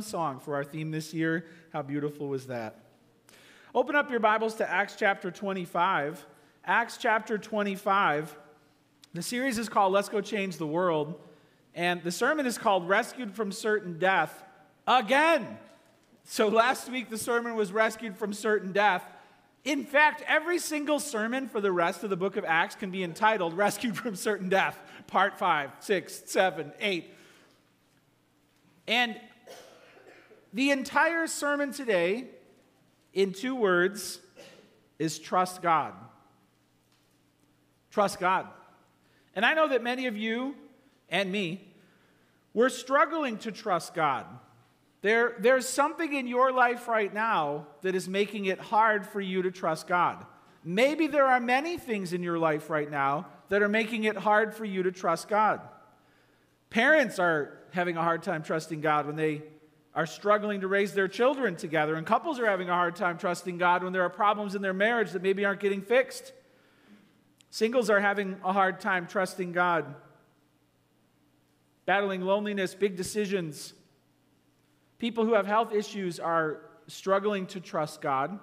song for our theme this year. How beautiful was that? Open up your Bibles to Acts chapter 25. Acts chapter 25. The series is called Let's Go Change the World, and the sermon is called Rescued from Certain Death again. So last week the sermon was Rescued from Certain Death. In fact, every single sermon for the rest of the book of Acts can be entitled Rescued from Certain Death, part 5, 6, 7, 8. And the entire sermon today, in two words, is trust God. Trust God. And I know that many of you and me, we're struggling to trust God. There, there's something in your life right now that is making it hard for you to trust God. Maybe there are many things in your life right now that are making it hard for you to trust God. Parents are having a hard time trusting God when they are struggling to raise their children together, and couples are having a hard time trusting God when there are problems in their marriage that maybe aren't getting fixed. Singles are having a hard time trusting God, battling loneliness, big decisions. People who have health issues are struggling to trust God,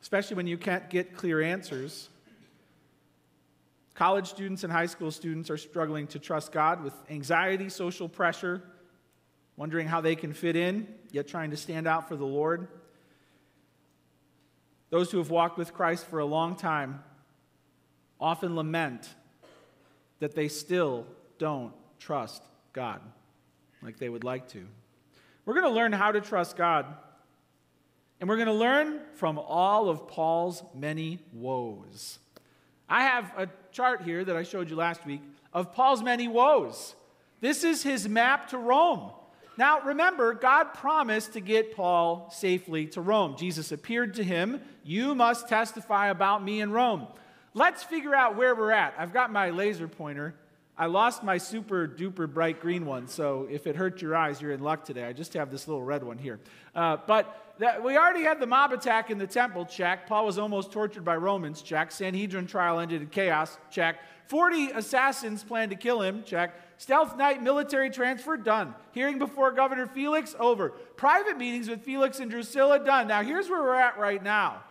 especially when you can't get clear answers. College students and high school students are struggling to trust God with anxiety, social pressure, wondering how they can fit in, yet trying to stand out for the Lord. Those who have walked with Christ for a long time often lament that they still don't trust God like they would like to. We're going to learn how to trust God, and we're going to learn from all of Paul's many woes. I have a chart here that I showed you last week of Paul's many woes. This is his map to Rome. Now, remember, God promised to get Paul safely to Rome. Jesus appeared to him. You must testify about me in Rome. Let's figure out where we're at. I've got my laser pointer. I lost my super duper bright green one, so if it hurt your eyes, you're in luck today. I just have this little red one here. Uh, but that, we already had the mob attack in the temple, check. Paul was almost tortured by Romans, check. Sanhedrin trial ended in chaos, check. 40 assassins planned to kill him, check. Stealth night military transfer, done. Hearing before Governor Felix, over. Private meetings with Felix and Drusilla, done. Now, here's where we're at right now.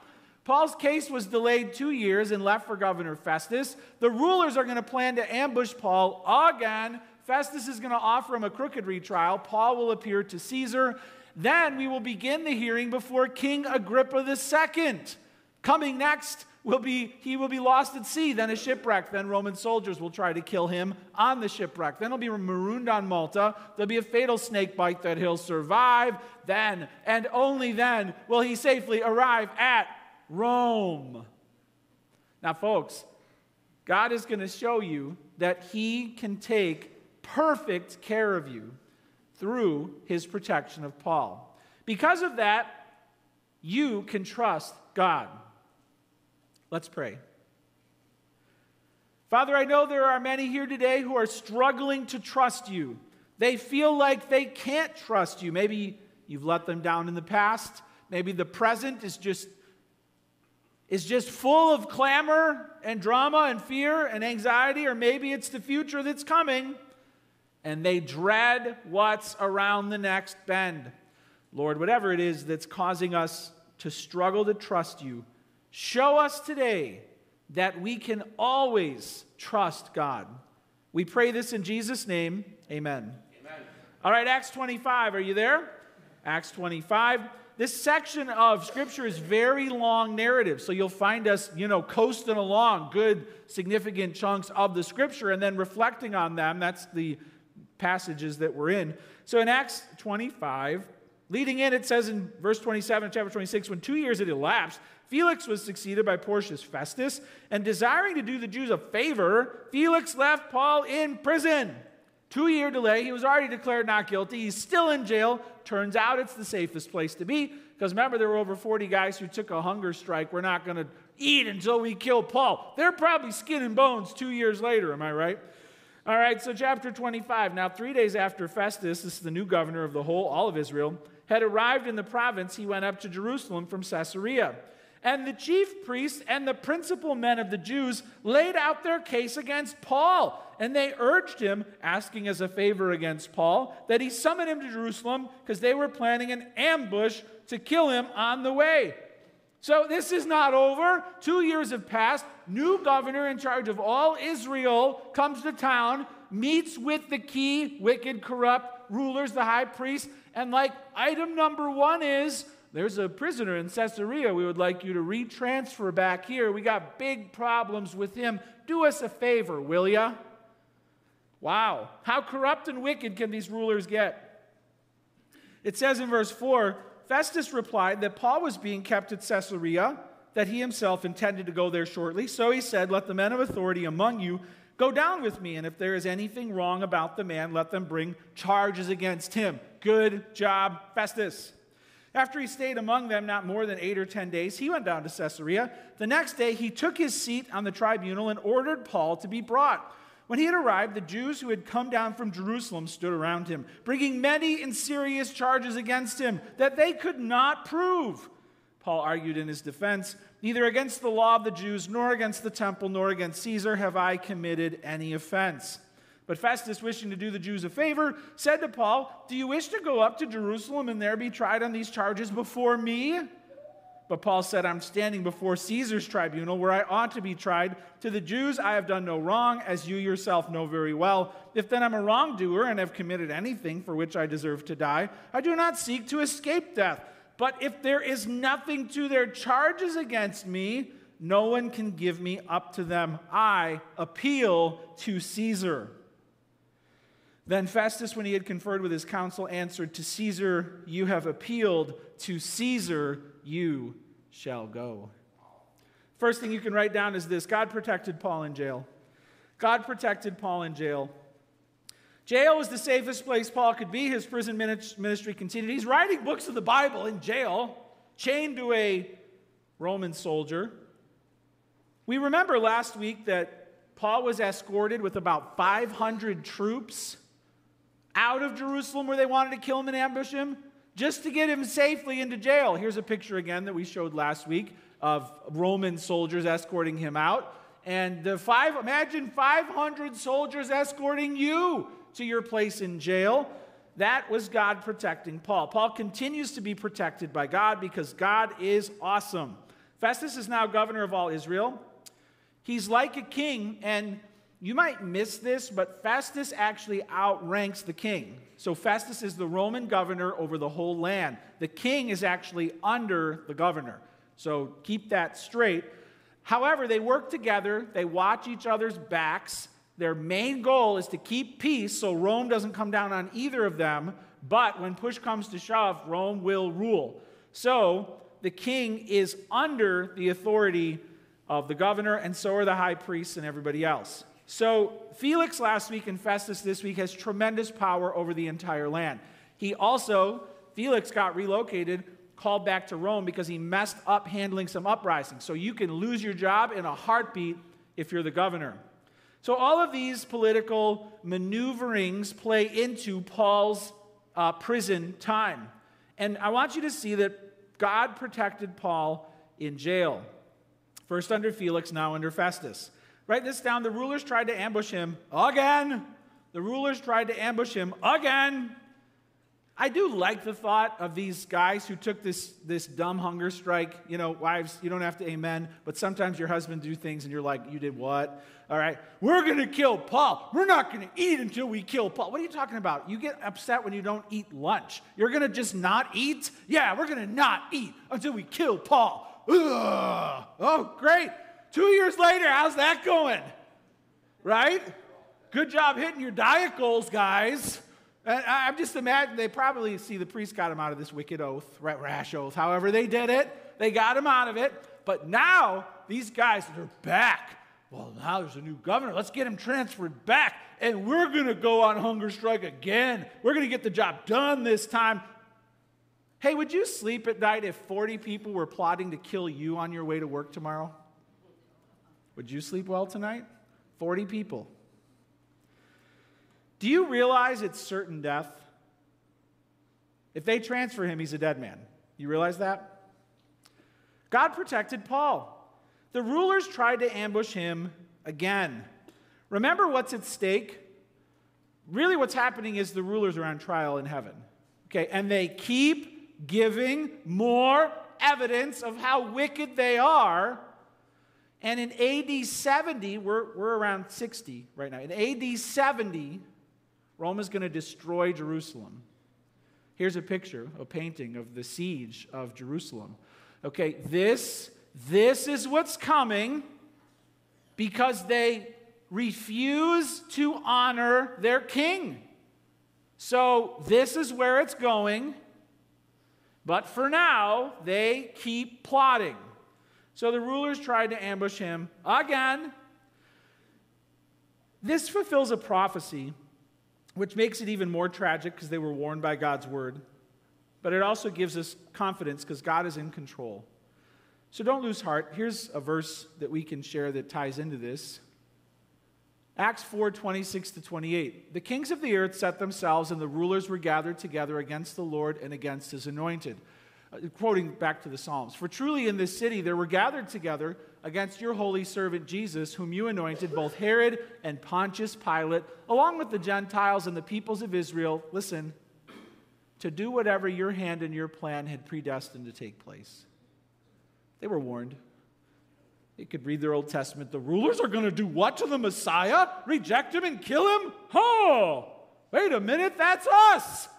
Paul's case was delayed two years and left for Governor Festus. The rulers are going to plan to ambush Paul again. Festus is going to offer him a crooked retrial. Paul will appear to Caesar. Then we will begin the hearing before King Agrippa II. Coming next, will be he will be lost at sea, then a shipwreck. Then Roman soldiers will try to kill him on the shipwreck. Then he'll be marooned on Malta. There'll be a fatal snake bite that he'll survive. Then and only then will he safely arrive at Rome. Now, folks, God is going to show you that he can take perfect care of you through his protection of Paul. Because of that, you can trust God. Let's pray. Father, I know there are many here today who are struggling to trust you. They feel like they can't trust you. Maybe you've let them down in the past. Maybe the present is just is just full of clamor and drama and fear and anxiety, or maybe it's the future that's coming and they dread what's around the next bend. Lord, whatever it is that's causing us to struggle to trust you, Show us today that we can always trust God. We pray this in Jesus' name. Amen. Amen. All right, Acts 25. Are you there? Acts 25. This section of Scripture is very long narrative, so you'll find us, you know, coasting along good, significant chunks of the Scripture and then reflecting on them. That's the passages that we're in. So in Acts 25, leading in, it says in verse 27 chapter 26, when two years had elapsed, Felix was succeeded by Porcius Festus, and desiring to do the Jews a favor, Felix left Paul in prison. Two year delay, he was already declared not guilty. He's still in jail. Turns out it's the safest place to be because remember, there were over 40 guys who took a hunger strike. We're not going to eat until we kill Paul. They're probably skin and bones two years later, am I right? All right, so chapter 25. Now, three days after Festus, this is the new governor of the whole, all of Israel, had arrived in the province, he went up to Jerusalem from Caesarea. And the chief priests and the principal men of the Jews laid out their case against Paul. And they urged him, asking as a favor against Paul, that he summon him to Jerusalem because they were planning an ambush to kill him on the way. So this is not over. Two years have passed. New governor in charge of all Israel comes to town, meets with the key, wicked, corrupt rulers, the high priest. And like item number one is there's a prisoner in Caesarea we would like you to retransfer back here. We got big problems with him. Do us a favor, will ya? Wow. How corrupt and wicked can these rulers get? It says in verse 4 Festus replied that Paul was being kept at Caesarea, that he himself intended to go there shortly. So he said, Let the men of authority among you go down with me, and if there is anything wrong about the man, let them bring charges against him. Good job, Festus. After he stayed among them not more than eight or ten days, he went down to Caesarea. The next day, he took his seat on the tribunal and ordered Paul to be brought. When he had arrived, the Jews who had come down from Jerusalem stood around him, bringing many and serious charges against him that they could not prove. Paul argued in his defense Neither against the law of the Jews, nor against the temple, nor against Caesar have I committed any offense. But Festus, wishing to do the Jews a favor, said to Paul, Do you wish to go up to Jerusalem and there be tried on these charges before me? But Paul said, I'm standing before Caesar's tribunal where I ought to be tried. To the Jews, I have done no wrong, as you yourself know very well. If then I'm a wrongdoer and have committed anything for which I deserve to die, I do not seek to escape death. But if there is nothing to their charges against me, no one can give me up to them. I appeal to Caesar. Then Festus, when he had conferred with his council, answered, To Caesar you have appealed, to Caesar you shall go. First thing you can write down is this God protected Paul in jail. God protected Paul in jail. Jail was the safest place Paul could be. His prison ministry continued. He's writing books of the Bible in jail, chained to a Roman soldier. We remember last week that Paul was escorted with about 500 troops out of Jerusalem where they wanted to kill him and ambush him just to get him safely into jail. Here's a picture again that we showed last week of Roman soldiers escorting him out. And the five, imagine 500 soldiers escorting you to your place in jail. That was God protecting Paul. Paul continues to be protected by God because God is awesome. Festus is now governor of all Israel. He's like a king, and you might miss this, but Festus actually outranks the king. So Festus is the Roman governor over the whole land. The king is actually under the governor. So keep that straight. However, they work together, they watch each other's backs. Their main goal is to keep peace so Rome doesn't come down on either of them. But when push comes to shove, Rome will rule. So the king is under the authority of the governor, and so are the high priests and everybody else. So, Felix last week and Festus this week has tremendous power over the entire land. He also, Felix got relocated, called back to Rome because he messed up handling some uprisings. So, you can lose your job in a heartbeat if you're the governor. So, all of these political maneuverings play into Paul's uh, prison time. And I want you to see that God protected Paul in jail. First under Felix, now under Festus. Write this down. The rulers tried to ambush him again. The rulers tried to ambush him again. I do like the thought of these guys who took this, this dumb hunger strike. You know, wives, you don't have to amen, but sometimes your husband do things and you're like, you did what? All right, we're going to kill Paul. We're not going to eat until we kill Paul. What are you talking about? You get upset when you don't eat lunch. You're going to just not eat? Yeah, we're going to not eat until we kill Paul. Ugh. Oh, great. Two years later, how's that going? Right? Good job hitting your diet goals, guys. Uh, and I'm just imagining they probably see the priest got him out of this wicked oath, rash oath. However, they did it. They got him out of it. But now these guys are back. Well, now there's a new governor. Let's get him transferred back. And we're going to go on hunger strike again. We're going to get the job done this time. Hey, would you sleep at night if 40 people were plotting to kill you on your way to work tomorrow? Would you sleep well tonight? 40 people. Do you realize it's certain death? If they transfer him, he's a dead man. You realize that? God protected Paul. The rulers tried to ambush him again. Remember what's at stake? Really, what's happening is the rulers are on trial in heaven. Okay, and they keep giving more evidence of how wicked they are. And in AD 70, we're, we're around 60 right now. In AD 70, Rome is going to destroy Jerusalem. Here's a picture, a painting of the siege of Jerusalem. Okay, this, this is what's coming because they refuse to honor their king. So this is where it's going. But for now, they keep plotting. So the rulers tried to ambush him again. This fulfills a prophecy, which makes it even more tragic because they were warned by God's word. But it also gives us confidence because God is in control. So don't lose heart. Here's a verse that we can share that ties into this. Acts 4 26 to 28. The kings of the earth set themselves, and the rulers were gathered together against the Lord and against his anointed. Uh, quoting back to the Psalms For truly in this city there were gathered together against your holy servant Jesus, whom you anointed, both Herod and Pontius Pilate, along with the Gentiles and the peoples of Israel. Listen, to do whatever your hand and your plan had predestined to take place. They were warned. They could read their Old Testament. The rulers are going to do what to the Messiah? Reject him and kill him? Oh, wait a minute, that's us.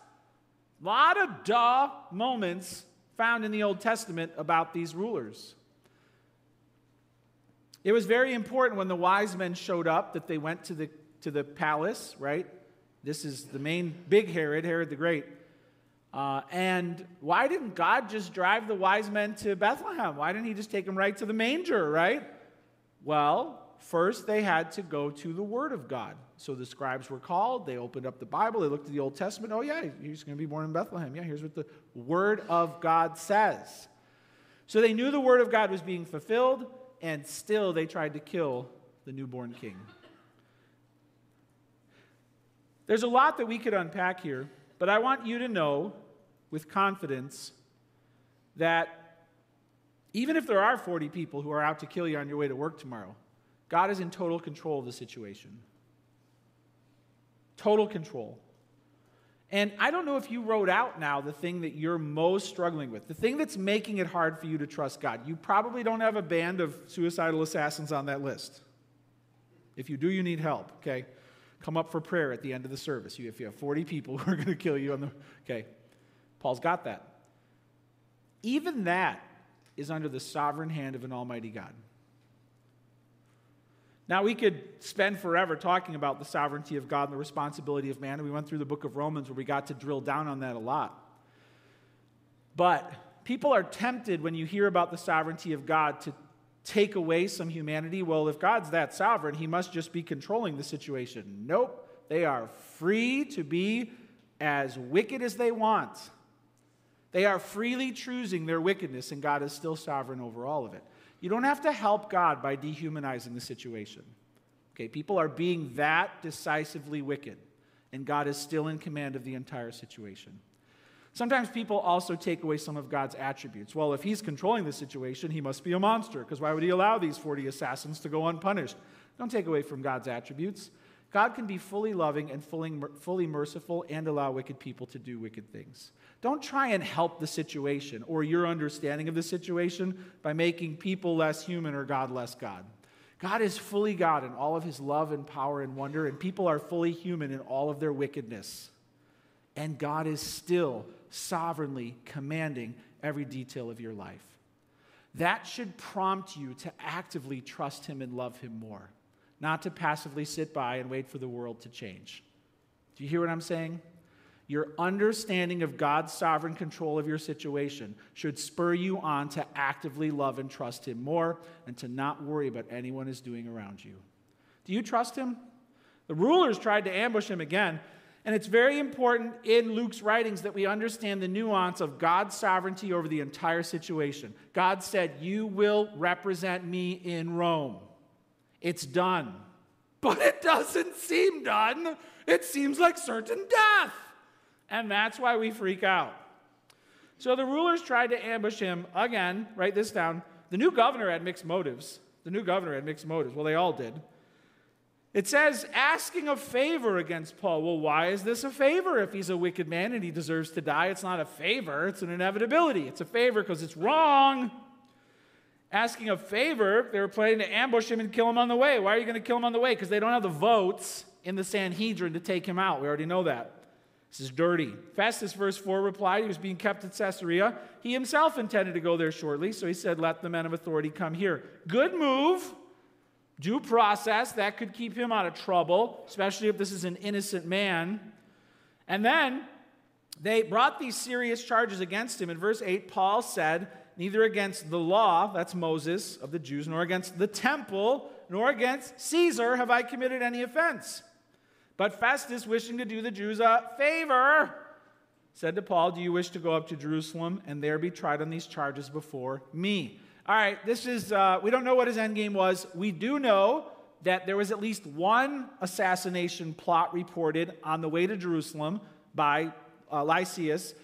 A lot of duh moments found in the Old Testament about these rulers. It was very important when the wise men showed up that they went to the, to the palace, right? This is the main big Herod, Herod the Great. Uh, and why didn't God just drive the wise men to Bethlehem? Why didn't He just take them right to the manger, right? Well, first they had to go to the Word of God. So the scribes were called. They opened up the Bible. They looked at the Old Testament. Oh, yeah, he's going to be born in Bethlehem. Yeah, here's what the Word of God says. So they knew the Word of God was being fulfilled, and still they tried to kill the newborn king. There's a lot that we could unpack here, but I want you to know with confidence that even if there are 40 people who are out to kill you on your way to work tomorrow, God is in total control of the situation. Total control. And I don't know if you wrote out now the thing that you're most struggling with, the thing that's making it hard for you to trust God. You probably don't have a band of suicidal assassins on that list. If you do, you need help, okay? Come up for prayer at the end of the service. if you have 40 people who are going to kill you on the, okay? Paul's got that. Even that is under the sovereign hand of an almighty God. Now, we could spend forever talking about the sovereignty of God and the responsibility of man, and we went through the book of Romans where we got to drill down on that a lot. But people are tempted when you hear about the sovereignty of God to take away some humanity. Well, if God's that sovereign, he must just be controlling the situation. Nope. They are free to be as wicked as they want. They are freely choosing their wickedness, and God is still sovereign over all of it. You don't have to help God by dehumanizing the situation. Okay, people are being that decisively wicked, and God is still in command of the entire situation. Sometimes people also take away some of God's attributes. Well, if he's controlling the situation, he must be a monster, because why would he allow these 40 assassins to go unpunished? Don't take away from God's attributes. God can be fully loving and fully, fully merciful and allow wicked people to do wicked things. Don't try and help the situation or your understanding of the situation by making people less human or God less God. God is fully God in all of his love and power and wonder, and people are fully human in all of their wickedness. And God is still sovereignly commanding every detail of your life. That should prompt you to actively trust him and love him more, not to passively sit by and wait for the world to change. Do you hear what I'm saying? Your understanding of God's sovereign control of your situation should spur you on to actively love and trust Him more and to not worry about anyone is doing around you. Do you trust Him? The rulers tried to ambush him again, and it's very important in Luke's writings that we understand the nuance of God's sovereignty over the entire situation. God said, You will represent me in Rome. It's done. But it doesn't seem done. It seems like certain death. And that's why we freak out. So the rulers tried to ambush him again. Write this down. The new governor had mixed motives. The new governor had mixed motives. Well, they all did. It says, asking a favor against Paul. Well, why is this a favor if he's a wicked man and he deserves to die? It's not a favor, it's an inevitability. It's a favor because it's wrong. Asking a favor, they were planning to ambush him and kill him on the way. Why are you going to kill him on the way? Because they don't have the votes in the Sanhedrin to take him out. We already know that. This is dirty. Festus, verse 4, replied he was being kept at Caesarea. He himself intended to go there shortly, so he said, Let the men of authority come here. Good move due process that could keep him out of trouble, especially if this is an innocent man. And then they brought these serious charges against him. In verse 8, Paul said, Neither against the law, that's Moses of the Jews, nor against the temple, nor against Caesar have I committed any offense. But Festus, wishing to do the Jews a favor, said to Paul, Do you wish to go up to Jerusalem and there be tried on these charges before me? All right, this is, uh, we don't know what his end game was. We do know that there was at least one assassination plot reported on the way to Jerusalem by uh, Lysias.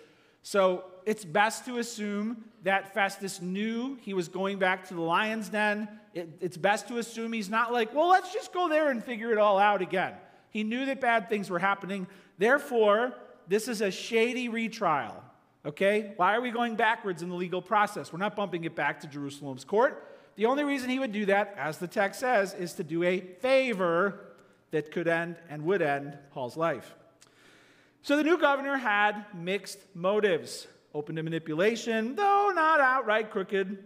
So it's best to assume that Festus knew he was going back to the lion's den. It, it's best to assume he's not like, well, let's just go there and figure it all out again. He knew that bad things were happening. Therefore, this is a shady retrial. Okay? Why are we going backwards in the legal process? We're not bumping it back to Jerusalem's court. The only reason he would do that, as the text says, is to do a favor that could end and would end Paul's life. So the new governor had mixed motives open to manipulation, though not outright crooked,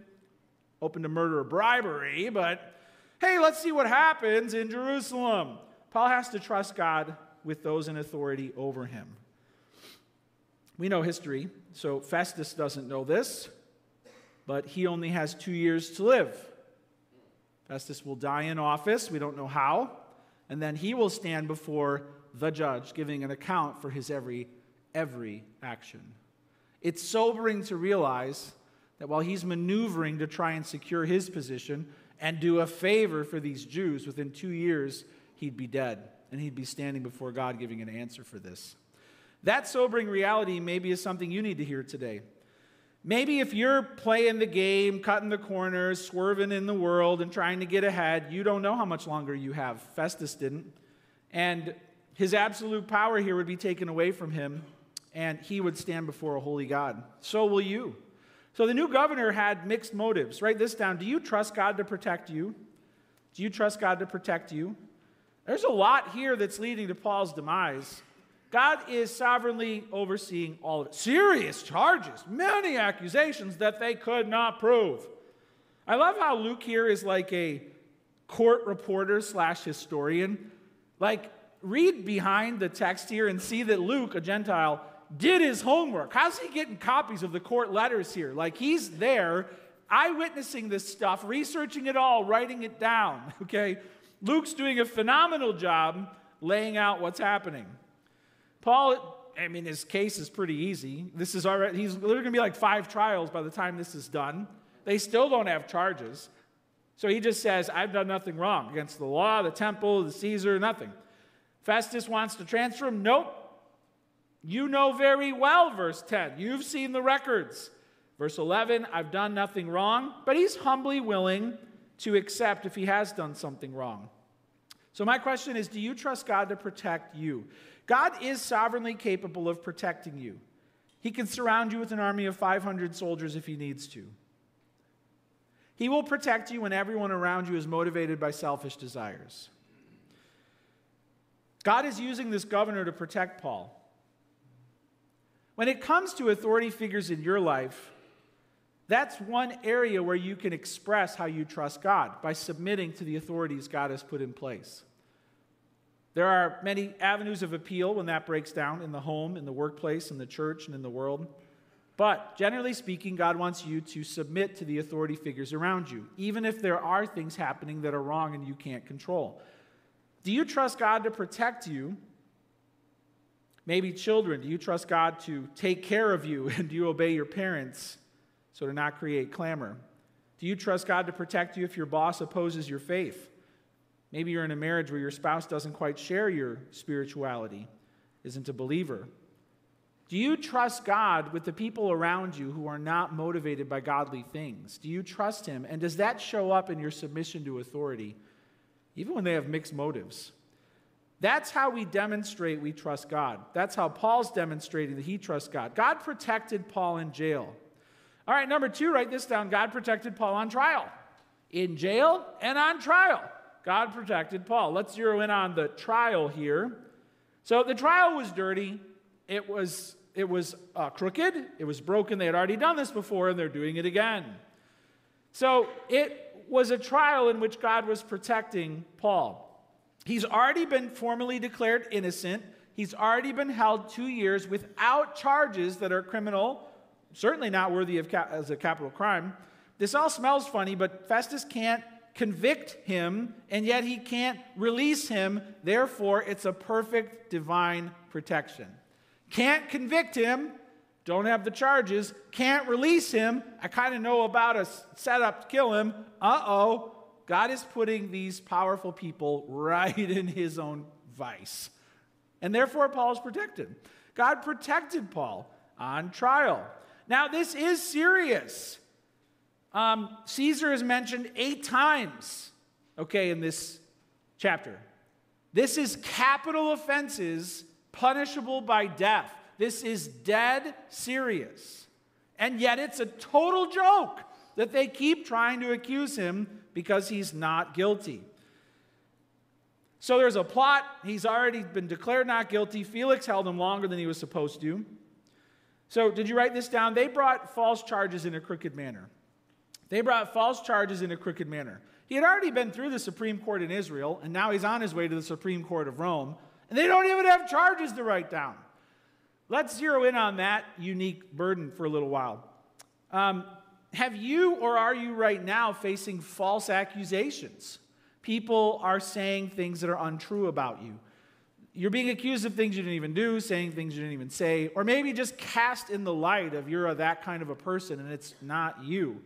open to murder or bribery, but hey, let's see what happens in Jerusalem. Paul has to trust God with those in authority over him. We know history, so Festus doesn't know this, but he only has two years to live. Festus will die in office, we don't know how, and then he will stand before the judge, giving an account for his every, every action. It's sobering to realize that while he's maneuvering to try and secure his position and do a favor for these Jews, within two years, he'd be dead, and he'd be standing before God giving an answer for this. That sobering reality maybe is something you need to hear today. Maybe if you're playing the game, cutting the corners, swerving in the world, and trying to get ahead, you don't know how much longer you have. Festus didn't. And his absolute power here would be taken away from him, and he would stand before a holy God. So will you. So the new governor had mixed motives. Write this down. Do you trust God to protect you? Do you trust God to protect you? There's a lot here that's leading to Paul's demise. God is sovereignly overseeing all of it. Serious charges, many accusations that they could not prove. I love how Luke here is like a court reporter slash historian. Like, read behind the text here and see that Luke, a Gentile, did his homework. How's he getting copies of the court letters here? Like, he's there, eyewitnessing this stuff, researching it all, writing it down, okay? Luke's doing a phenomenal job laying out what's happening. Paul, I mean, his case is pretty easy. This is already, he's, going to be like five trials by the time this is done. They still don't have charges. So he just says, I've done nothing wrong against the law, the temple, the Caesar, nothing. Festus wants to transfer him. Nope. You know very well, verse 10. You've seen the records. Verse 11, I've done nothing wrong, but he's humbly willing to accept if he has done something wrong. So, my question is do you trust God to protect you? God is sovereignly capable of protecting you. He can surround you with an army of 500 soldiers if he needs to. He will protect you when everyone around you is motivated by selfish desires. God is using this governor to protect Paul. When it comes to authority figures in your life, that's one area where you can express how you trust God by submitting to the authorities God has put in place. There are many avenues of appeal when that breaks down in the home, in the workplace, in the church, and in the world. But generally speaking, God wants you to submit to the authority figures around you, even if there are things happening that are wrong and you can't control. Do you trust God to protect you? Maybe children, do you trust God to take care of you and do you obey your parents so to not create clamor? Do you trust God to protect you if your boss opposes your faith? Maybe you're in a marriage where your spouse doesn't quite share your spirituality, isn't a believer. Do you trust God with the people around you who are not motivated by godly things? Do you trust Him? And does that show up in your submission to authority, even when they have mixed motives? That's how we demonstrate we trust God. That's how Paul's demonstrating that he trusts God. God protected Paul in jail. All right, number two, write this down. God protected Paul on trial. In jail and on trial. God protected Paul. Let's zero in on the trial here. So the trial was dirty. It was, it was uh, crooked. It was broken. They had already done this before, and they're doing it again. So it was a trial in which God was protecting Paul. He's already been formally declared innocent. He's already been held two years without charges that are criminal, certainly not worthy of ca- as a capital crime. This all smells funny, but Festus can't convict him, and yet he can't release him. Therefore, it's a perfect divine protection. Can't convict him, don't have the charges, can't release him. I kind of know about a setup to kill him. Uh oh, God is putting these powerful people right in his own vice. And therefore, Paul is protected. God protected Paul on trial. Now, this is serious. Um, Caesar is mentioned eight times, okay, in this chapter. This is capital offenses punishable by death. This is dead serious. And yet, it's a total joke that they keep trying to accuse him because he's not guilty. So there's a plot. He's already been declared not guilty. Felix held him longer than he was supposed to. So, did you write this down? They brought false charges in a crooked manner. They brought false charges in a crooked manner. He had already been through the Supreme Court in Israel, and now he's on his way to the Supreme Court of Rome, and they don't even have charges to write down. Let's zero in on that unique burden for a little while. Um, have you or are you right now facing false accusations? People are saying things that are untrue about you. You're being accused of things you didn't even do, saying things you didn't even say, or maybe just cast in the light of you're that kind of a person and it's not you.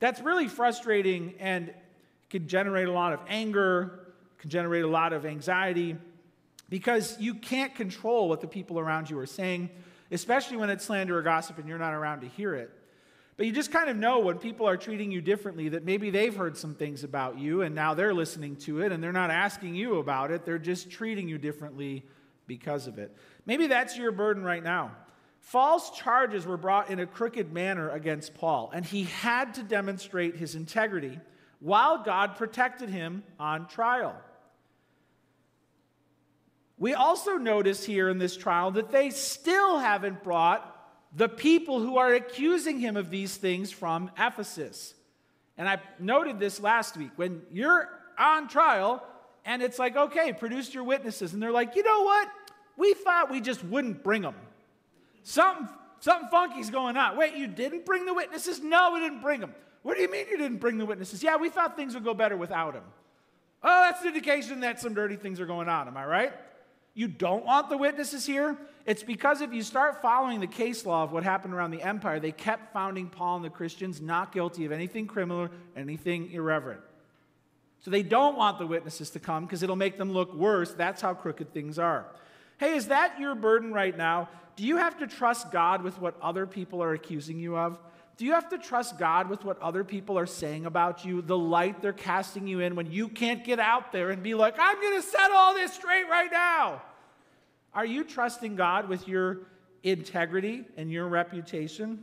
That's really frustrating and can generate a lot of anger, can generate a lot of anxiety because you can't control what the people around you are saying, especially when it's slander or gossip and you're not around to hear it. But you just kind of know when people are treating you differently that maybe they've heard some things about you and now they're listening to it and they're not asking you about it. They're just treating you differently because of it. Maybe that's your burden right now. False charges were brought in a crooked manner against Paul, and he had to demonstrate his integrity while God protected him on trial. We also notice here in this trial that they still haven't brought the people who are accusing him of these things from Ephesus. And I noted this last week. When you're on trial and it's like, okay, produce your witnesses. And they're like, you know what? We thought we just wouldn't bring them. Something, something funky's going on. Wait, you didn't bring the witnesses? No, we didn't bring them. What do you mean you didn't bring the witnesses? Yeah, we thought things would go better without them. Oh, that's an indication that some dirty things are going on. Am I right? you don't want the witnesses here, it's because if you start following the case law of what happened around the empire, they kept founding Paul and the Christians not guilty of anything criminal, anything irreverent. So they don't want the witnesses to come because it'll make them look worse. That's how crooked things are. Hey, is that your burden right now? Do you have to trust God with what other people are accusing you of? Do you have to trust God with what other people are saying about you, the light they're casting you in when you can't get out there and be like, I'm going to set all this straight right now? Are you trusting God with your integrity and your reputation?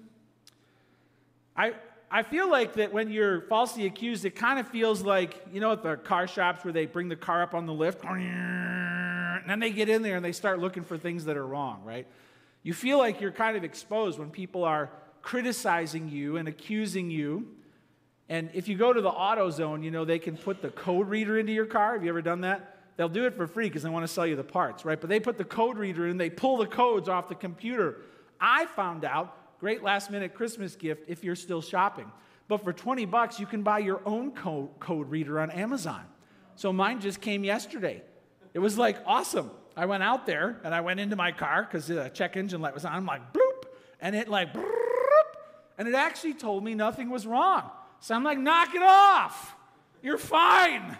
I, I feel like that when you're falsely accused, it kind of feels like, you know, at the car shops where they bring the car up on the lift, and then they get in there and they start looking for things that are wrong, right? You feel like you're kind of exposed when people are criticizing you and accusing you. And if you go to the AutoZone, you know, they can put the code reader into your car. Have you ever done that? They'll do it for free because they want to sell you the parts, right? But they put the code reader in, they pull the codes off the computer. I found out, great last minute Christmas gift if you're still shopping. But for 20 bucks, you can buy your own code, code reader on Amazon. So mine just came yesterday. It was like awesome. I went out there and I went into my car because the check engine light was on. I'm like, bloop, and it like, bloop, and it actually told me nothing was wrong. So I'm like, knock it off. You're fine.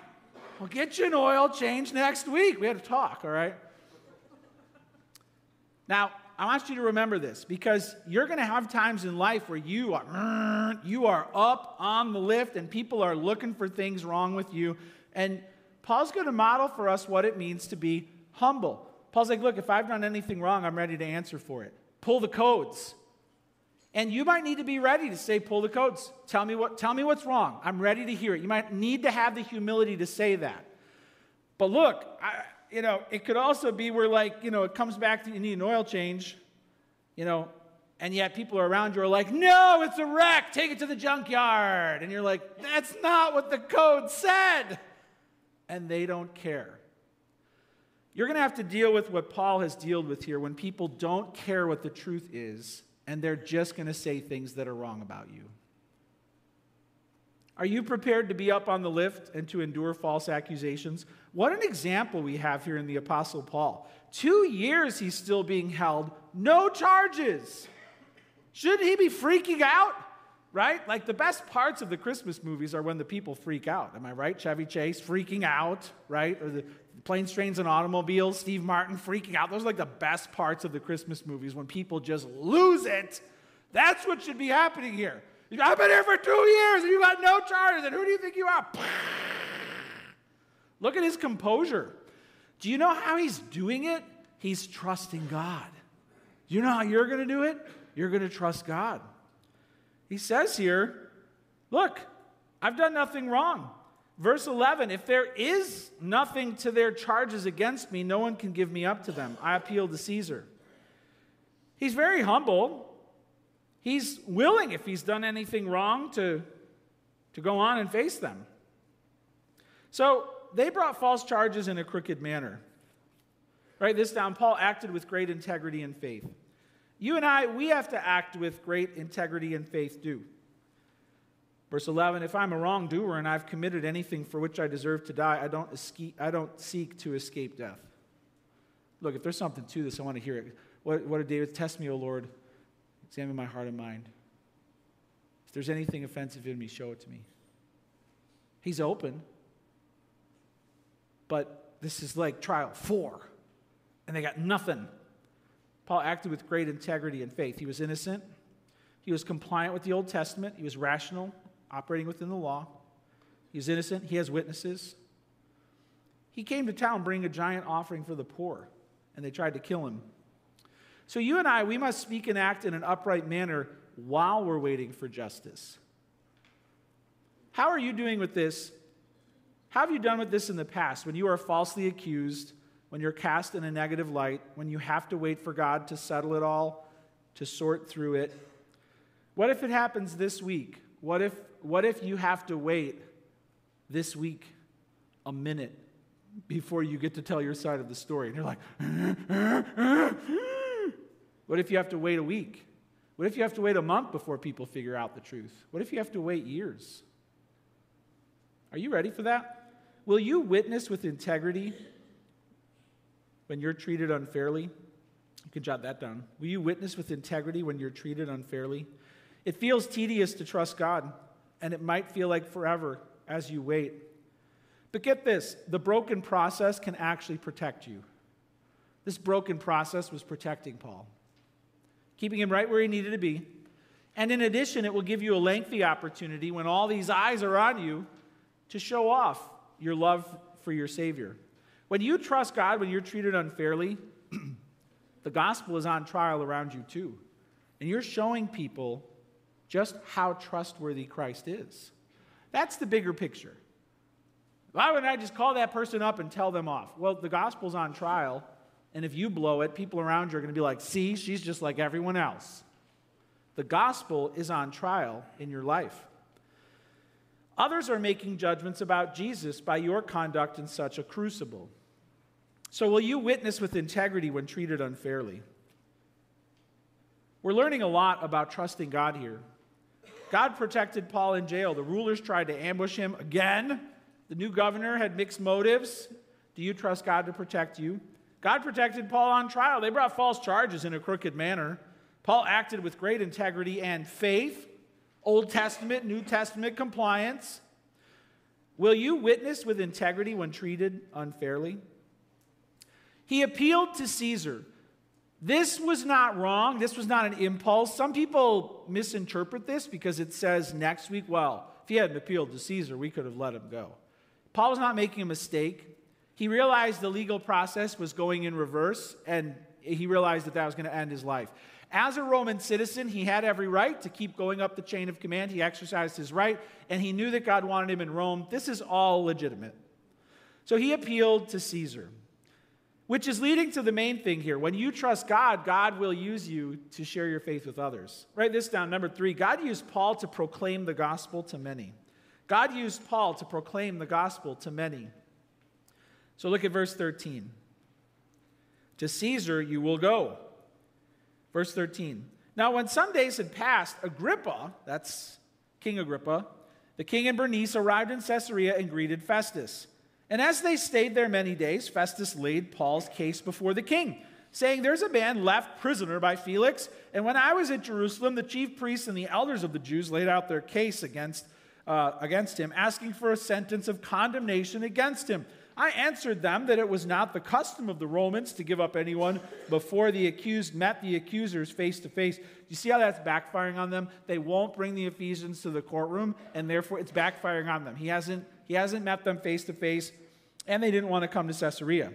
We'll get you an oil change next week. We had to talk, all right? Now, I want you to remember this because you're going to have times in life where you are you are up on the lift and people are looking for things wrong with you and Paul's going to model for us what it means to be humble. Paul's like, "Look, if I've done anything wrong, I'm ready to answer for it. Pull the codes." And you might need to be ready to say, pull the codes. Tell me, what, tell me what's wrong. I'm ready to hear it. You might need to have the humility to say that. But look, I, you know, it could also be where, like, you know, it comes back to you need an oil change, you know, and yet people around you are like, no, it's a wreck. Take it to the junkyard. And you're like, that's not what the code said. And they don't care. You're going to have to deal with what Paul has dealt with here when people don't care what the truth is and they're just going to say things that are wrong about you. Are you prepared to be up on the lift and to endure false accusations? What an example we have here in the Apostle Paul. Two years he's still being held, no charges. Shouldn't he be freaking out? Right? Like the best parts of the Christmas movies are when the people freak out. Am I right? Chevy Chase freaking out, right? Or the planes, trains, and automobiles, Steve Martin freaking out. Those are like the best parts of the Christmas movies when people just lose it. That's what should be happening here. I've been here for two years and you got no charges, and who do you think you are? Look at his composure. Do you know how he's doing it? He's trusting God. Do you know how you're going to do it? You're going to trust God. He says here, Look, I've done nothing wrong. Verse 11 If there is nothing to their charges against me, no one can give me up to them. I appeal to Caesar. He's very humble. He's willing, if he's done anything wrong, to, to go on and face them. So they brought false charges in a crooked manner. Write this down. Paul acted with great integrity and faith. You and I, we have to act with great integrity and faith too. Verse 11 If I'm a wrongdoer and I've committed anything for which I deserve to die, I don't, escape, I don't seek to escape death. Look, if there's something to this, I want to hear it. What, what did David? Test me, O Lord. Examine my heart and mind. If there's anything offensive in me, show it to me. He's open. But this is like trial four, and they got nothing. Paul acted with great integrity and faith. He was innocent. He was compliant with the Old Testament. He was rational, operating within the law. He's innocent. He has witnesses. He came to town bringing a giant offering for the poor, and they tried to kill him. So, you and I, we must speak and act in an upright manner while we're waiting for justice. How are you doing with this? How have you done with this in the past when you are falsely accused, when you're cast in a negative light, when you have to wait for God to settle it all, to sort through it? What if it happens this week? What if, what if you have to wait this week a minute before you get to tell your side of the story? And you're like, what if you have to wait a week? What if you have to wait a month before people figure out the truth? What if you have to wait years? Are you ready for that? Will you witness with integrity when you're treated unfairly? You can jot that down. Will you witness with integrity when you're treated unfairly? It feels tedious to trust God, and it might feel like forever as you wait. But get this the broken process can actually protect you. This broken process was protecting Paul, keeping him right where he needed to be. And in addition, it will give you a lengthy opportunity when all these eyes are on you to show off your love for your Savior. When you trust God, when you're treated unfairly, the gospel is on trial around you too. And you're showing people just how trustworthy Christ is. That's the bigger picture. Why wouldn't I just call that person up and tell them off? Well, the gospel's on trial, and if you blow it, people around you are going to be like, see, she's just like everyone else. The gospel is on trial in your life. Others are making judgments about Jesus by your conduct in such a crucible. So, will you witness with integrity when treated unfairly? We're learning a lot about trusting God here. God protected Paul in jail. The rulers tried to ambush him again. The new governor had mixed motives. Do you trust God to protect you? God protected Paul on trial. They brought false charges in a crooked manner. Paul acted with great integrity and faith, Old Testament, New Testament compliance. Will you witness with integrity when treated unfairly? He appealed to Caesar. This was not wrong. This was not an impulse. Some people misinterpret this because it says next week, well, if he hadn't appealed to Caesar, we could have let him go. Paul was not making a mistake. He realized the legal process was going in reverse, and he realized that that was going to end his life. As a Roman citizen, he had every right to keep going up the chain of command. He exercised his right, and he knew that God wanted him in Rome. This is all legitimate. So he appealed to Caesar. Which is leading to the main thing here. When you trust God, God will use you to share your faith with others. Write this down. Number three, God used Paul to proclaim the gospel to many. God used Paul to proclaim the gospel to many. So look at verse 13. To Caesar you will go. Verse 13. Now, when some days had passed, Agrippa, that's King Agrippa, the king and Bernice arrived in Caesarea and greeted Festus. And as they stayed there many days, Festus laid Paul's case before the king, saying, There's a man left prisoner by Felix. And when I was at Jerusalem, the chief priests and the elders of the Jews laid out their case against, uh, against him, asking for a sentence of condemnation against him. I answered them that it was not the custom of the Romans to give up anyone before the accused met the accusers face to face. You see how that's backfiring on them? They won't bring the Ephesians to the courtroom, and therefore it's backfiring on them. He hasn't, he hasn't met them face to face and they didn't want to come to Caesarea,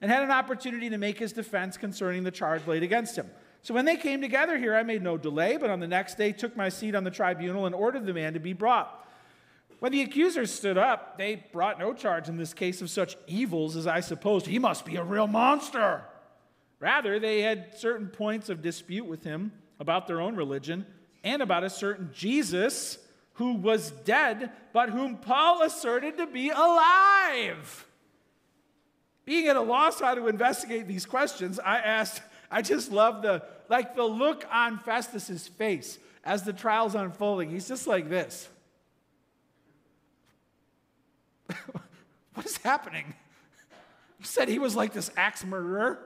and had an opportunity to make his defense concerning the charge laid against him. So when they came together here, I made no delay, but on the next day took my seat on the tribunal and ordered the man to be brought. When the accusers stood up, they brought no charge in this case of such evils as I supposed. He must be a real monster. Rather, they had certain points of dispute with him about their own religion and about a certain Jesus who was dead, but whom Paul asserted to be alive. Being at a loss how to investigate these questions, I asked, I just love the like the look on Festus's face as the trial's unfolding. He's just like this. what is happening? You said he was like this axe murderer,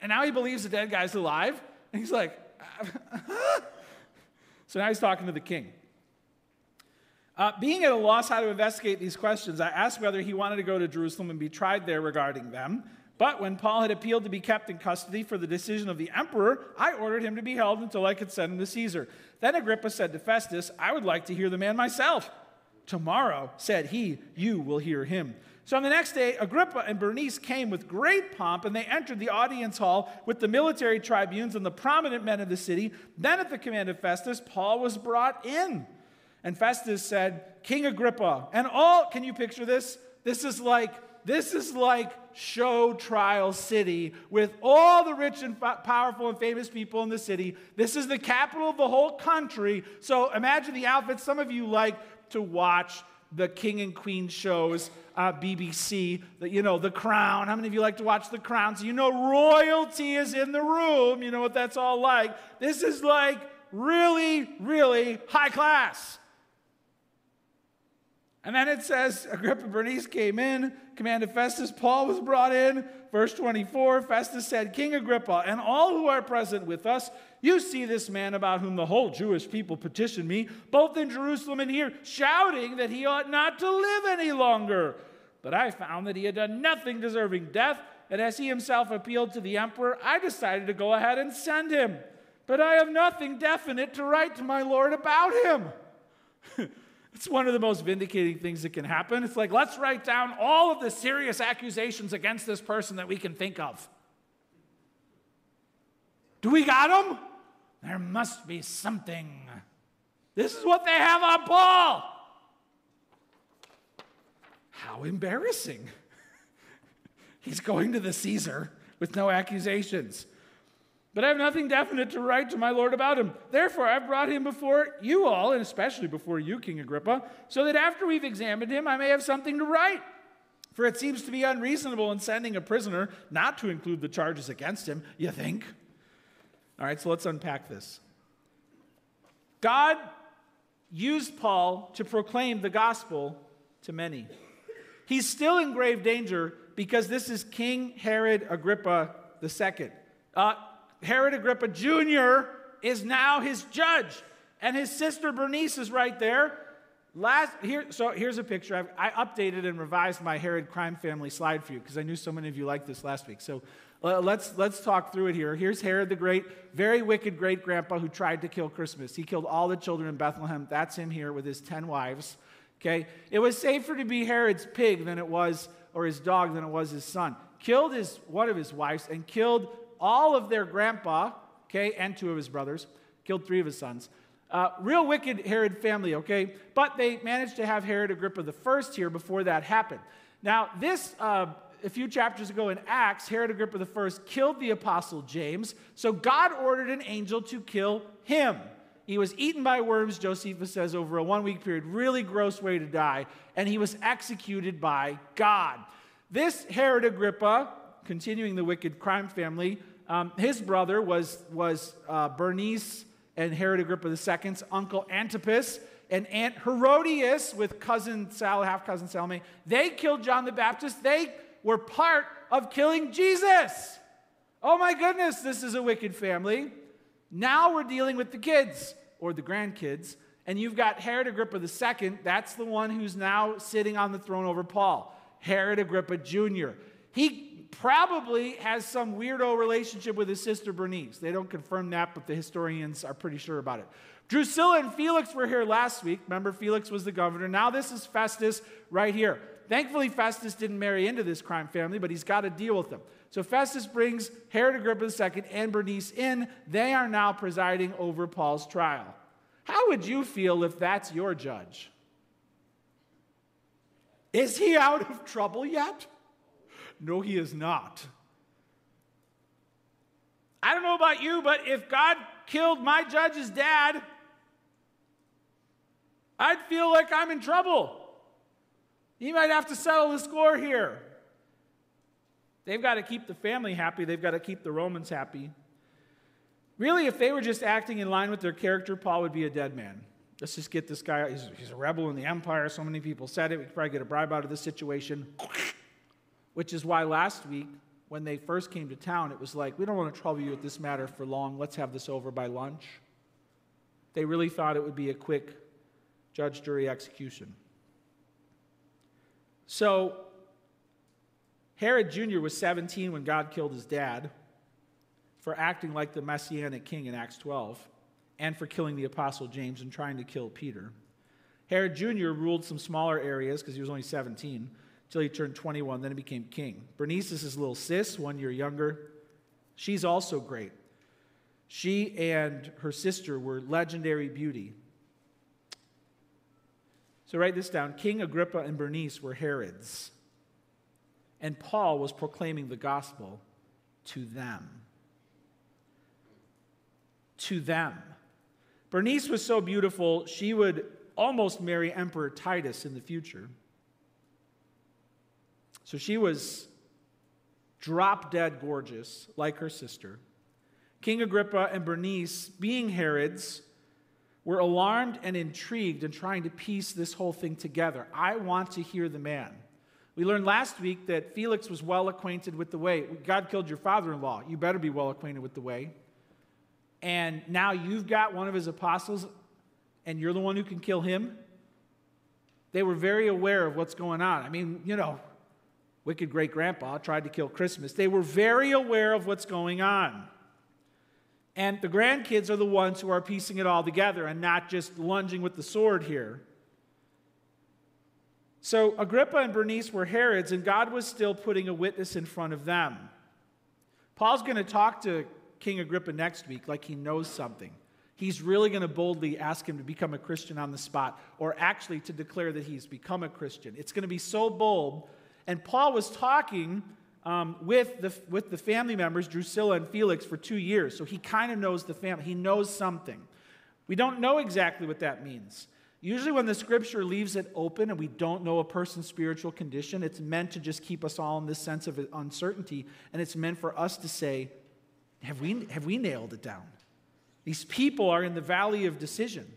and now he believes the dead guy's alive. And he's like, so now he's talking to the king. Uh, being at a loss how to investigate these questions, I asked whether he wanted to go to Jerusalem and be tried there regarding them. But when Paul had appealed to be kept in custody for the decision of the emperor, I ordered him to be held until I could send him to Caesar. Then Agrippa said to Festus, I would like to hear the man myself. Tomorrow, said he, you will hear him. So on the next day, Agrippa and Bernice came with great pomp, and they entered the audience hall with the military tribunes and the prominent men of the city. Then, at the command of Festus, Paul was brought in. And Festus said, King Agrippa, and all, can you picture this? This is like, this is like show trial city with all the rich and powerful and famous people in the city. This is the capital of the whole country. So imagine the outfits. Some of you like to watch the king and queen shows, uh, BBC, the, you know, The Crown. How many of you like to watch The Crown? So you know royalty is in the room. You know what that's all like. This is like really, really high class. And then it says Agrippa Bernice came in, commanded Festus. Paul was brought in. Verse 24 Festus said, King Agrippa, and all who are present with us, you see this man about whom the whole Jewish people petitioned me, both in Jerusalem and here, shouting that he ought not to live any longer. But I found that he had done nothing deserving death, and as he himself appealed to the emperor, I decided to go ahead and send him. But I have nothing definite to write to my Lord about him. It's one of the most vindicating things that can happen. It's like, let's write down all of the serious accusations against this person that we can think of. Do we got them? There must be something. This is what they have on Paul. How embarrassing. He's going to the Caesar with no accusations. But I have nothing definite to write to my Lord about him. Therefore, I've brought him before you all, and especially before you, King Agrippa, so that after we've examined him, I may have something to write. For it seems to be unreasonable in sending a prisoner not to include the charges against him, you think? All right, so let's unpack this. God used Paul to proclaim the gospel to many. He's still in grave danger because this is King Herod Agrippa II. Uh, Herod Agrippa Jr. is now his judge, and his sister Bernice is right there. Last here, so here's a picture. I've, i updated and revised my Herod crime family slide for you because I knew so many of you liked this last week. So uh, Let's, let's talk through it here. Here's Herod the Great, very wicked great grandpa who tried to kill Christmas. He killed all the children in Bethlehem. That's him here with his 10 wives. Okay? It was safer to be Herod's pig than it was, or his dog than it was his son. Killed his, one of his wives and killed all of their grandpa, okay, and two of his brothers. Killed three of his sons. Uh, real wicked Herod family, okay? But they managed to have Herod Agrippa the first here before that happened. Now, this, uh, a few chapters ago in Acts, Herod Agrippa the first killed the apostle James, so God ordered an angel to kill him. He was eaten by worms, Josephus says, over a one week period. Really gross way to die. And he was executed by God. This Herod Agrippa, continuing the wicked crime family, um, his brother was, was uh, Bernice and Herod Agrippa II's uncle Antipas and Aunt Herodias with cousin Sal, half cousin Salome. They killed John the Baptist. They were part of killing Jesus. Oh my goodness, this is a wicked family. Now we're dealing with the kids or the grandkids. And you've got Herod Agrippa II. That's the one who's now sitting on the throne over Paul. Herod Agrippa Jr. He probably has some weirdo relationship with his sister Bernice. They don't confirm that, but the historians are pretty sure about it. Drusilla and Felix were here last week. Remember, Felix was the governor. Now this is Festus right here. Thankfully, Festus didn't marry into this crime family, but he's got to deal with them. So Festus brings Herod Agrippa II and Bernice in. They are now presiding over Paul's trial. How would you feel if that's your judge? Is he out of trouble yet? No, he is not. I don't know about you, but if God killed my judge's dad, I'd feel like I'm in trouble. He might have to settle the score here. They've got to keep the family happy, they've got to keep the Romans happy. Really, if they were just acting in line with their character, Paul would be a dead man. Let's just get this guy, he's, he's a rebel in the empire. So many people said it. We could probably get a bribe out of this situation. Which is why last week, when they first came to town, it was like, we don't want to trouble you with this matter for long. Let's have this over by lunch. They really thought it would be a quick judge, jury, execution. So, Herod Jr. was 17 when God killed his dad for acting like the messianic king in Acts 12 and for killing the apostle James and trying to kill Peter. Herod Jr. ruled some smaller areas because he was only 17 until he turned 21, then he became king. Bernice is his little sis, one year younger. She's also great. She and her sister were legendary beauty. So write this down King Agrippa and Bernice were Herods, and Paul was proclaiming the gospel to them. To them. Bernice was so beautiful, she would almost marry Emperor Titus in the future. So she was drop dead gorgeous, like her sister. King Agrippa and Bernice, being Herods, were alarmed and intrigued and trying to piece this whole thing together. I want to hear the man. We learned last week that Felix was well acquainted with the way. God killed your father in law. You better be well acquainted with the way. And now you've got one of his apostles, and you're the one who can kill him. They were very aware of what's going on. I mean, you know, wicked great grandpa tried to kill Christmas. They were very aware of what's going on. And the grandkids are the ones who are piecing it all together and not just lunging with the sword here. So Agrippa and Bernice were Herods, and God was still putting a witness in front of them. Paul's going to talk to King Agrippa next week like he knows something. He's really going to boldly ask him to become a Christian on the spot, or actually to declare that he's become a Christian. It's going to be so bold. And Paul was talking um, with, the, with the family members, Drusilla and Felix, for two years. So he kind of knows the family. He knows something. We don't know exactly what that means. Usually, when the scripture leaves it open and we don't know a person's spiritual condition, it's meant to just keep us all in this sense of uncertainty. And it's meant for us to say, Have we, have we nailed it down? These people are in the valley of decision.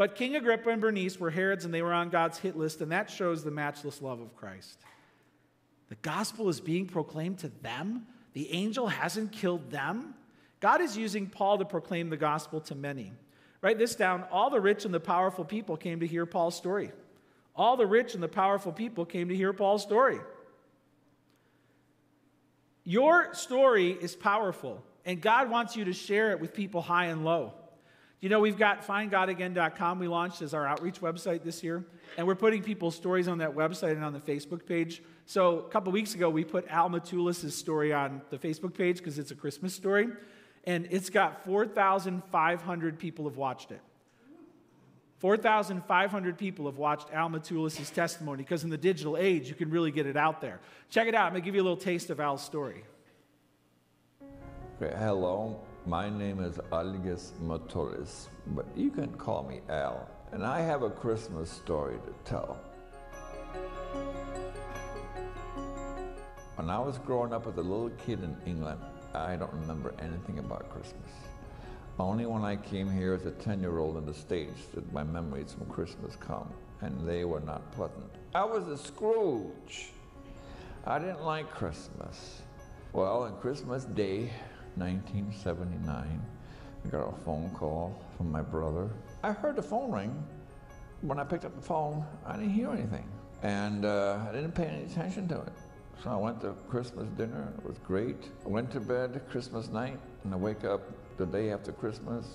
But King Agrippa and Bernice were Herods and they were on God's hit list, and that shows the matchless love of Christ. The gospel is being proclaimed to them. The angel hasn't killed them. God is using Paul to proclaim the gospel to many. Write this down. All the rich and the powerful people came to hear Paul's story. All the rich and the powerful people came to hear Paul's story. Your story is powerful, and God wants you to share it with people high and low. You know, we've got findgodagain.com we launched as our outreach website this year, and we're putting people's stories on that website and on the Facebook page. So a couple weeks ago, we put Al Matulis' story on the Facebook page because it's a Christmas story, and it's got 4,500 people have watched it. 4,500 people have watched Al Matulis' testimony because in the digital age, you can really get it out there. Check it out. I'm going to give you a little taste of Al's story. Hello. My name is Algis Matulis, but you can call me Al. And I have a Christmas story to tell. When I was growing up as a little kid in England, I don't remember anything about Christmas. Only when I came here as a 10 year old in the States did my memories from Christmas come, and they were not pleasant. I was a Scrooge. I didn't like Christmas. Well, on Christmas Day, 1979, I got a phone call from my brother. I heard the phone ring. When I picked up the phone, I didn't hear anything. And uh, I didn't pay any attention to it. So I went to Christmas dinner. It was great. I went to bed Christmas night, and I wake up the day after Christmas.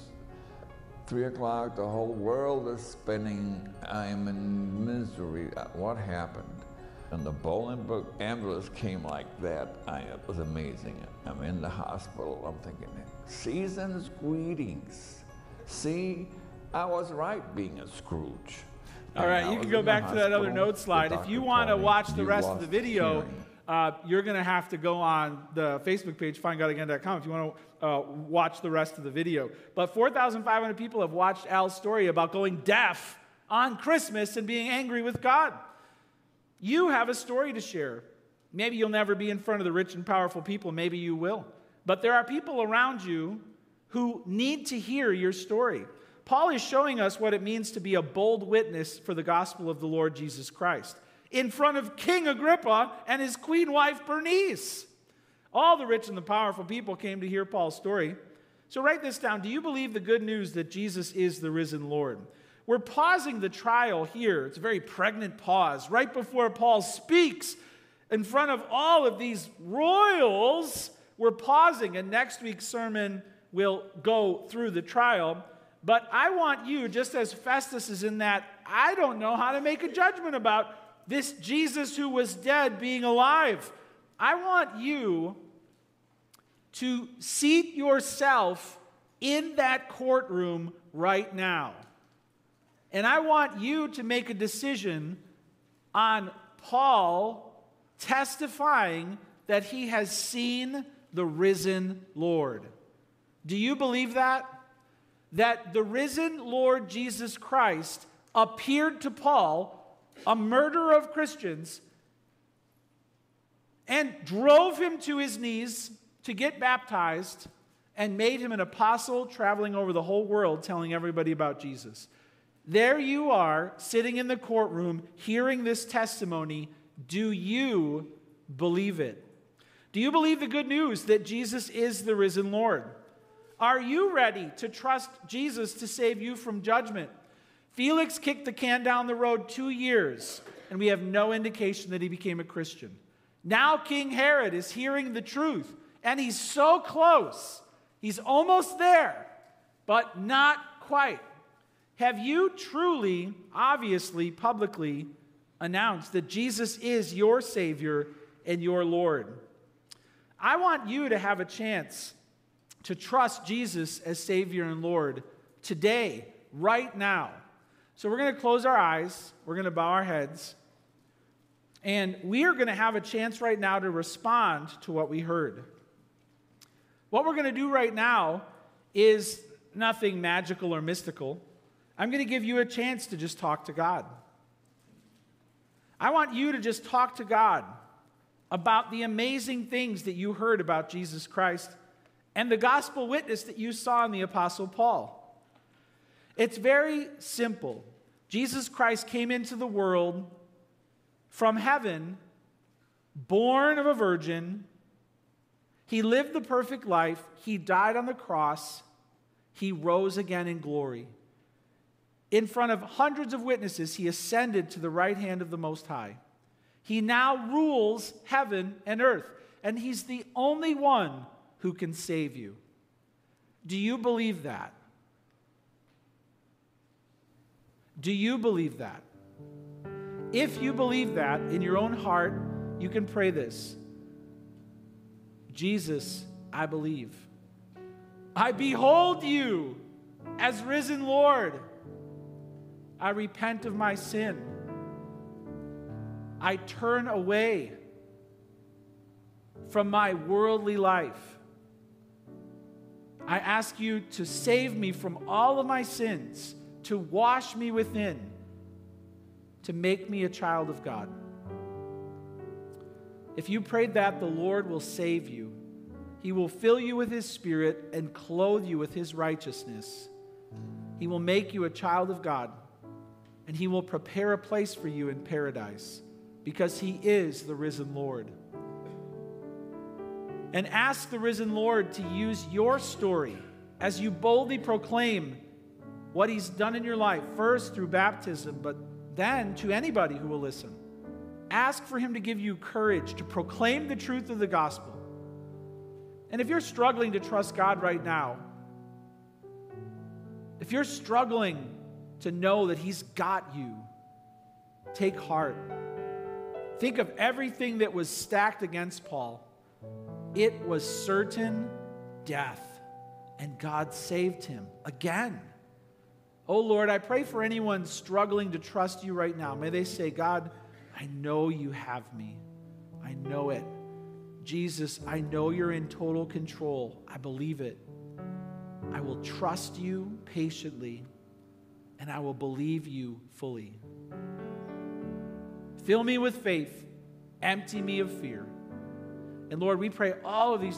Three o'clock, the whole world is spinning. I am in misery. What happened? And the Bolingbrook ambulance came like that. I, it was amazing. I'm in the hospital. I'm thinking, season's greetings. See, I was right being a Scrooge. All right, you can go back to that other note slide. If you want to watch the rest of the video, uh, you're going to have to go on the Facebook page, findgodagain.com, if you want to uh, watch the rest of the video. But 4,500 people have watched Al's story about going deaf on Christmas and being angry with God. You have a story to share. Maybe you'll never be in front of the rich and powerful people, maybe you will. But there are people around you who need to hear your story. Paul is showing us what it means to be a bold witness for the gospel of the Lord Jesus Christ in front of King Agrippa and his queen wife Bernice. All the rich and the powerful people came to hear Paul's story. So write this down. Do you believe the good news that Jesus is the risen Lord? We're pausing the trial here. It's a very pregnant pause right before Paul speaks in front of all of these royals. We're pausing, and next week's sermon will go through the trial. But I want you, just as Festus is in that, I don't know how to make a judgment about this Jesus who was dead being alive. I want you to seat yourself in that courtroom right now. And I want you to make a decision on Paul testifying that he has seen the risen Lord. Do you believe that? That the risen Lord Jesus Christ appeared to Paul a murderer of Christians, and drove him to his knees to get baptized and made him an apostle traveling over the whole world telling everybody about Jesus. There you are, sitting in the courtroom, hearing this testimony. Do you believe it? Do you believe the good news that Jesus is the risen Lord? Are you ready to trust Jesus to save you from judgment? Felix kicked the can down the road two years, and we have no indication that he became a Christian. Now, King Herod is hearing the truth, and he's so close. He's almost there, but not quite. Have you truly, obviously, publicly announced that Jesus is your Savior and your Lord? I want you to have a chance to trust Jesus as Savior and Lord today, right now. So we're going to close our eyes, we're going to bow our heads, and we are going to have a chance right now to respond to what we heard. What we're going to do right now is nothing magical or mystical. I'm going to give you a chance to just talk to God. I want you to just talk to God about the amazing things that you heard about Jesus Christ and the gospel witness that you saw in the Apostle Paul. It's very simple. Jesus Christ came into the world from heaven, born of a virgin. He lived the perfect life. He died on the cross. He rose again in glory. In front of hundreds of witnesses, he ascended to the right hand of the Most High. He now rules heaven and earth. and He's the only one who can save you. Do you believe that? Do you believe that? If you believe that in your own heart, you can pray this Jesus, I believe. I behold you as risen Lord. I repent of my sin. I turn away from my worldly life. I ask you to save me from all of my sins, to wash me within, to make me a child of God. If you prayed that, the Lord will save you. He will fill you with His Spirit and clothe you with His righteousness. He will make you a child of God, and He will prepare a place for you in paradise because He is the risen Lord and ask the risen Lord to use your story as you boldly proclaim what He's done in your life, first through baptism, but then to anybody who will listen. Ask for Him to give you courage to proclaim the truth of the gospel. And if you're struggling to trust God right now, if you're struggling to know that He's got you, take heart. Think of everything that was stacked against Paul it was certain death, and God saved him again. Oh Lord, I pray for anyone struggling to trust you right now. May they say, God, I know you have me. I know it. Jesus, I know you're in total control. I believe it. I will trust you patiently, and I will believe you fully. Fill me with faith, empty me of fear. And Lord, we pray all of these